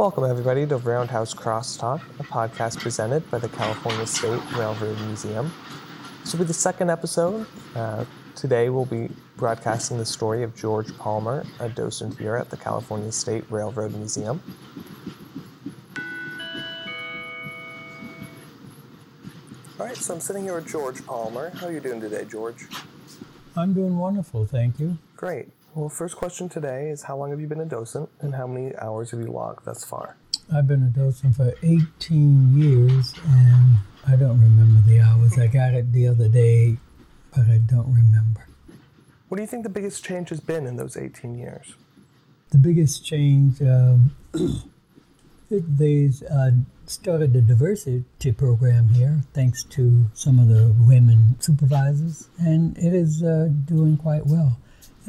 Welcome, everybody, to Roundhouse Crosstalk, a podcast presented by the California State Railroad Museum. This will be the second episode. Uh, today, we'll be broadcasting the story of George Palmer, a docent here at the California State Railroad Museum. All right, so I'm sitting here with George Palmer. How are you doing today, George? I'm doing wonderful, thank you. Great. Well, first question today is how long have you been a docent and how many hours have you logged thus far? I've been a docent for 18 years and I don't remember the hours. I got it the other day, but I don't remember. What do you think the biggest change has been in those 18 years? The biggest change, um, they uh, started the diversity program here thanks to some of the women supervisors, and it is uh, doing quite well.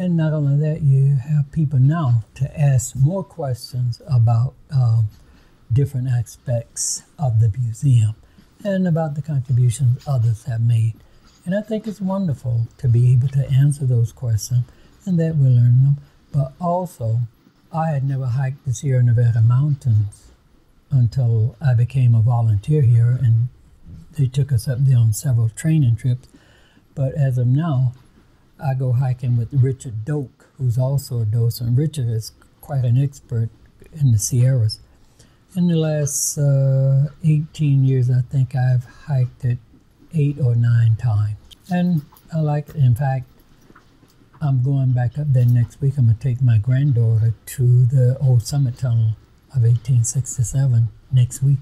And not only that, you have people now to ask more questions about um, different aspects of the museum and about the contributions others have made. And I think it's wonderful to be able to answer those questions and that we learn them. But also, I had never hiked the Sierra Nevada mountains until I became a volunteer here, and they took us up there on several training trips. But as of now, I go hiking with Richard Doak, who's also a docent. Richard is quite an expert in the Sierras. In the last uh, 18 years, I think I've hiked it eight or nine times. And I like it. In fact, I'm going back up there next week. I'm going to take my granddaughter to the old summit tunnel of 1867 next week.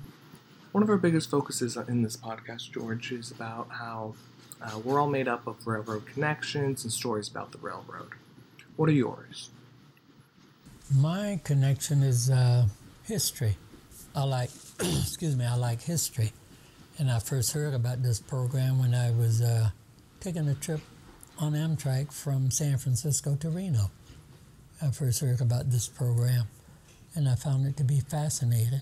One of our biggest focuses in this podcast, George, is about how uh, we're all made up of railroad connections and stories about the railroad. What are yours? My connection is uh, history. I like, excuse me, I like history. And I first heard about this program when I was uh, taking a trip on Amtrak from San Francisco to Reno. I first heard about this program and I found it to be fascinating.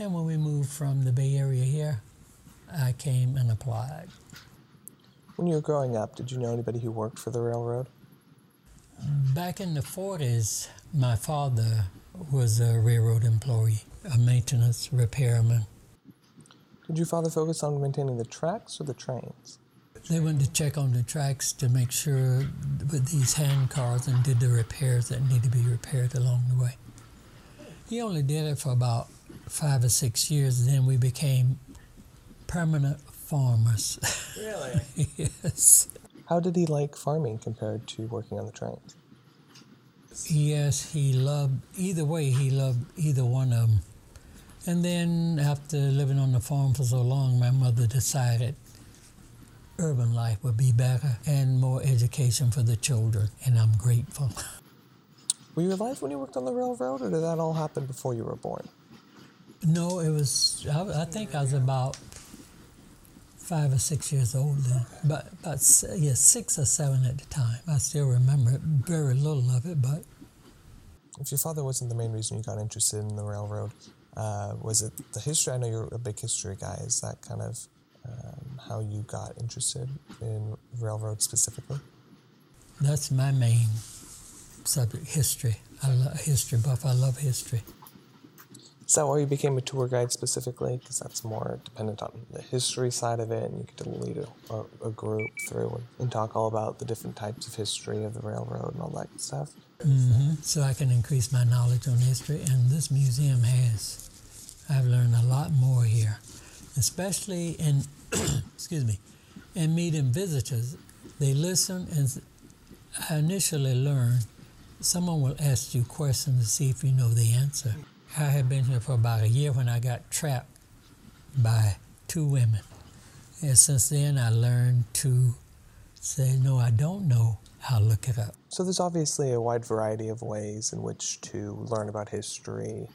And when we moved from the Bay Area here, I came and applied. When you were growing up, did you know anybody who worked for the railroad? Back in the 40s, my father was a railroad employee, a maintenance repairman. Did your father focus on maintaining the tracks or the trains? They went to check on the tracks to make sure with these hand cars and did the repairs that need to be repaired along the way. He only did it for about five or six years, then we became permanent farmers. Really? yes. How did he like farming compared to working on the trains? Yes, he loved either way. He loved either one of them. And then after living on the farm for so long, my mother decided urban life would be better and more education for the children, and I'm grateful. Were you alive when you worked on the railroad, or did that all happen before you were born? No, it was. I, I think I was about five or six years old then, but about yeah, six or seven at the time. I still remember it, very little of it, but. If your father wasn't the main reason you got interested in the railroad, uh, was it the history? I know you're a big history guy. Is that kind of um, how you got interested in railroad specifically? That's my main subject, history. I love history buff. I love history. Is that why you became a tour guide specifically? Because that's more dependent on the history side of it, and you to lead a, a group through and, and, talk all about the different types of history of the railroad and all that stuff. Mm-hmm. So I can increase my knowledge on history, and this museum has. I've learned a lot more here, especially in, excuse me, in meeting visitors. They listen, and I initially learned someone will ask you questions to see if you know the answer. I had been here for about a year when I got trapped by two women. And since then, I learned to say, no, I don't know. I'll look it up. So there's obviously a wide variety of ways in which to learn about history,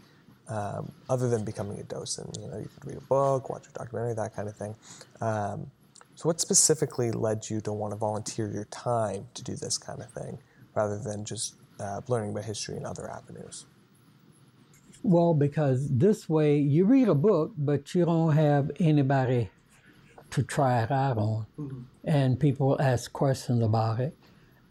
um, other than becoming a docent. You know, you could read a book, watch a documentary, that kind of thing. Um, so what specifically led you to want to volunteer your time to do this kind of thing, rather than just uh, learning about history in other avenues? Well, because this way you read a book, but you don't have anybody to try it out on. Mm-hmm. And people ask questions about it.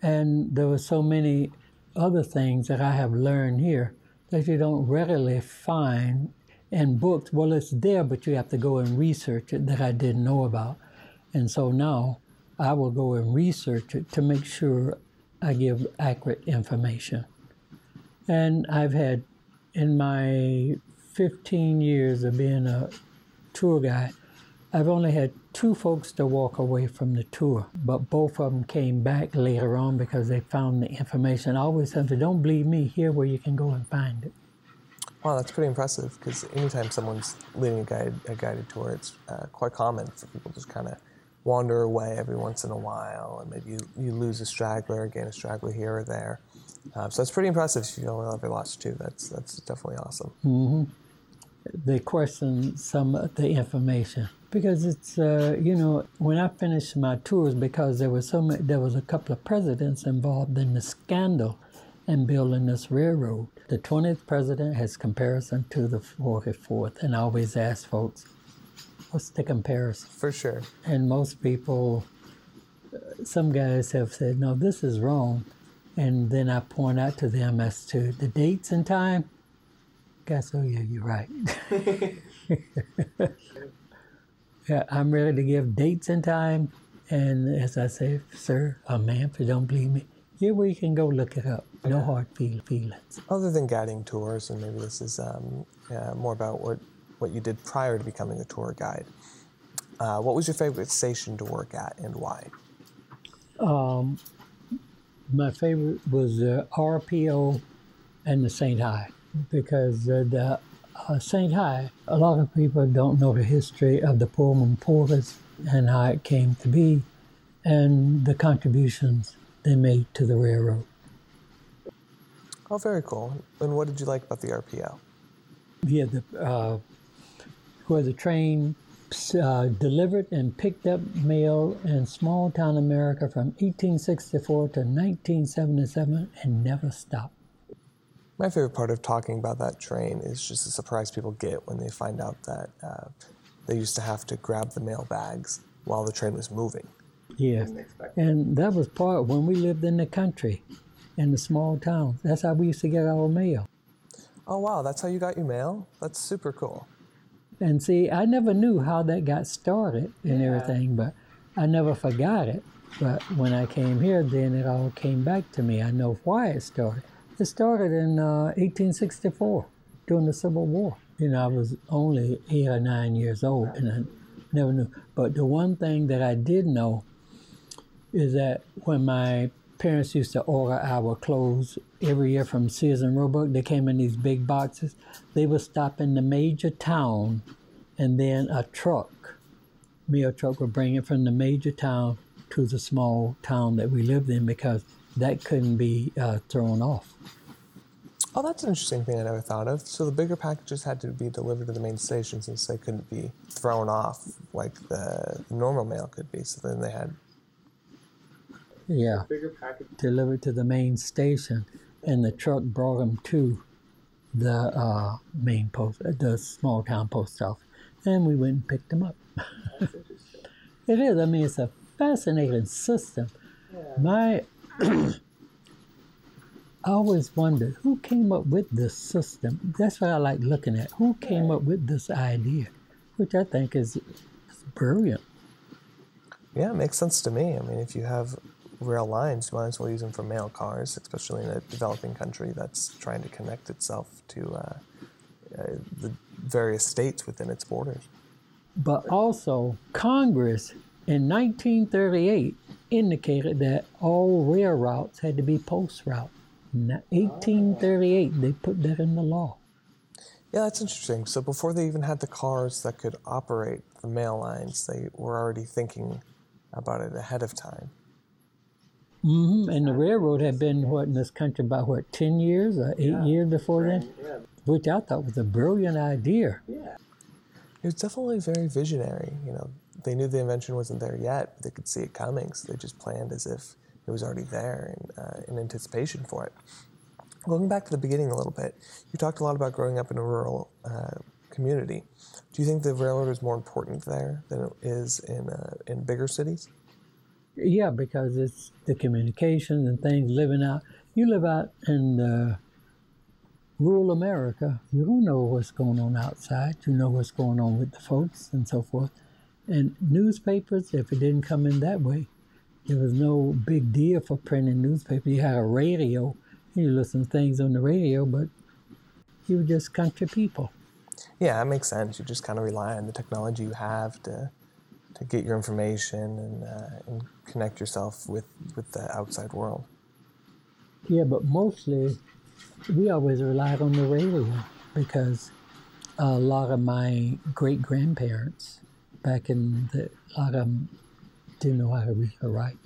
And there were so many other things that I have learned here that you don't readily find in books. Well, it's there, but you have to go and research it that I didn't know about. And so now I will go and research it to make sure I give accurate information. And I've had, in my 15 years of being a tour guide, I've only had two folks to walk away from the tour, but both of them came back later on because they found the information. I always tell them, don't believe me, here where you can go and find it. Wow, that's pretty impressive because anytime someone's leading a, a guided tour, it's uh, quite common for people just kind of wander away every once in a while, and maybe you, you lose a straggler, gain a straggler here or there. Uh, so that's pretty impressive if you only ever lost two. That's that's definitely awesome. Mm-hmm. They question some of the information because it's uh, you know when I finished my tours because there was so many, there was a couple of presidents involved in the scandal in building this railroad. The 20th president has comparison to the 44th, and I always ask folks, what's the comparison? For sure. And most people, some guys have said, no, this is wrong. And then I point out to them as to the dates and time. Guys, oh yeah, you're right. yeah, I'm ready to give dates and time. And as I say, sir, or ma'am, if you don't believe me, here we can go look it up. No hard feel, feelings. Other than guiding tours, and maybe this is um, uh, more about what, what you did prior to becoming a tour guide, uh, what was your favorite station to work at and why? Um, my favorite was the RPO and the St. High because uh, the uh, St. High, a lot of people don't know the history of the Pullman Porters and how it came to be and the contributions they made to the railroad. Oh, very cool. And what did you like about the RPO? Yeah, the, uh, where the train uh, delivered and picked up mail in small town America from 1864 to 1977 and never stopped. My favorite part of talking about that train is just the surprise people get when they find out that uh, they used to have to grab the mail bags while the train was moving. Yeah, and that was part when we lived in the country, in the small towns. That's how we used to get our mail. Oh wow, that's how you got your mail? That's super cool. And see, I never knew how that got started and yeah. everything, but I never forgot it. But when I came here, then it all came back to me. I know why it started. It started in uh, 1864 during the Civil War. You know, I was only eight or nine years old, and I never knew. But the one thing that I did know is that when my parents used to order our clothes every year from Sears and Roebuck, they came in these big boxes. They would stop in the major town, and then a truck, mail truck, would bring it from the major town to the small town that we lived in because that couldn't be uh, thrown off. Oh, that's an interesting thing I never thought of. So the bigger packages had to be delivered to the main station since they couldn't be thrown off like the normal mail could be. So then they had yeah. Bigger package. Delivered to the main station, and the truck brought them to the uh, main post, uh, the small town post office, and we went and picked them up. it is. I mean, it's a fascinating system. Yeah. My, I always wondered who came up with this system. That's what I like looking at. Who came up with this idea, which I think is, is brilliant. Yeah, it makes sense to me. I mean, if you have rail lines, you might as well use them for mail cars, especially in a developing country that's trying to connect itself to uh, uh, the various states within its borders. But also, Congress in 1938 indicated that all rail routes had to be post route. In 1838, they put that in the law. Yeah, that's interesting. So before they even had the cars that could operate the mail lines, they were already thinking about it ahead of time. Mm-hmm. And the railroad had been what in this country about what ten years or eight yeah. years before then, yeah. which I thought was a brilliant idea. Yeah, it was definitely very visionary. You know, they knew the invention wasn't there yet, but they could see it coming, so they just planned as if it was already there in, uh, in anticipation for it. Going back to the beginning a little bit, you talked a lot about growing up in a rural uh, community. Do you think the railroad is more important there than it is in uh, in bigger cities? Yeah, because it's the communication and things living out. You live out in the rural America, you don't know what's going on outside. You know what's going on with the folks and so forth. And newspapers, if it didn't come in that way, there was no big deal for printing newspapers. You had a radio, you listen to things on the radio, but you were just country people. Yeah, that makes sense. You just kind of rely on the technology you have to to get your information and, uh, and connect yourself with, with the outside world. Yeah, but mostly we always relied on the radio because a lot of my great grandparents back in the, a lot of them didn't know how to read or write.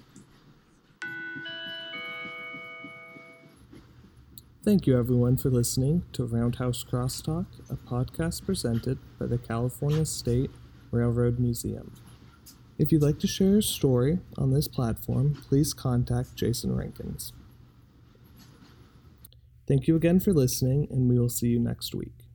Thank you, everyone, for listening to Roundhouse Crosstalk, a podcast presented by the California State Railroad Museum. If you'd like to share your story on this platform, please contact Jason Rankins. Thank you again for listening, and we will see you next week.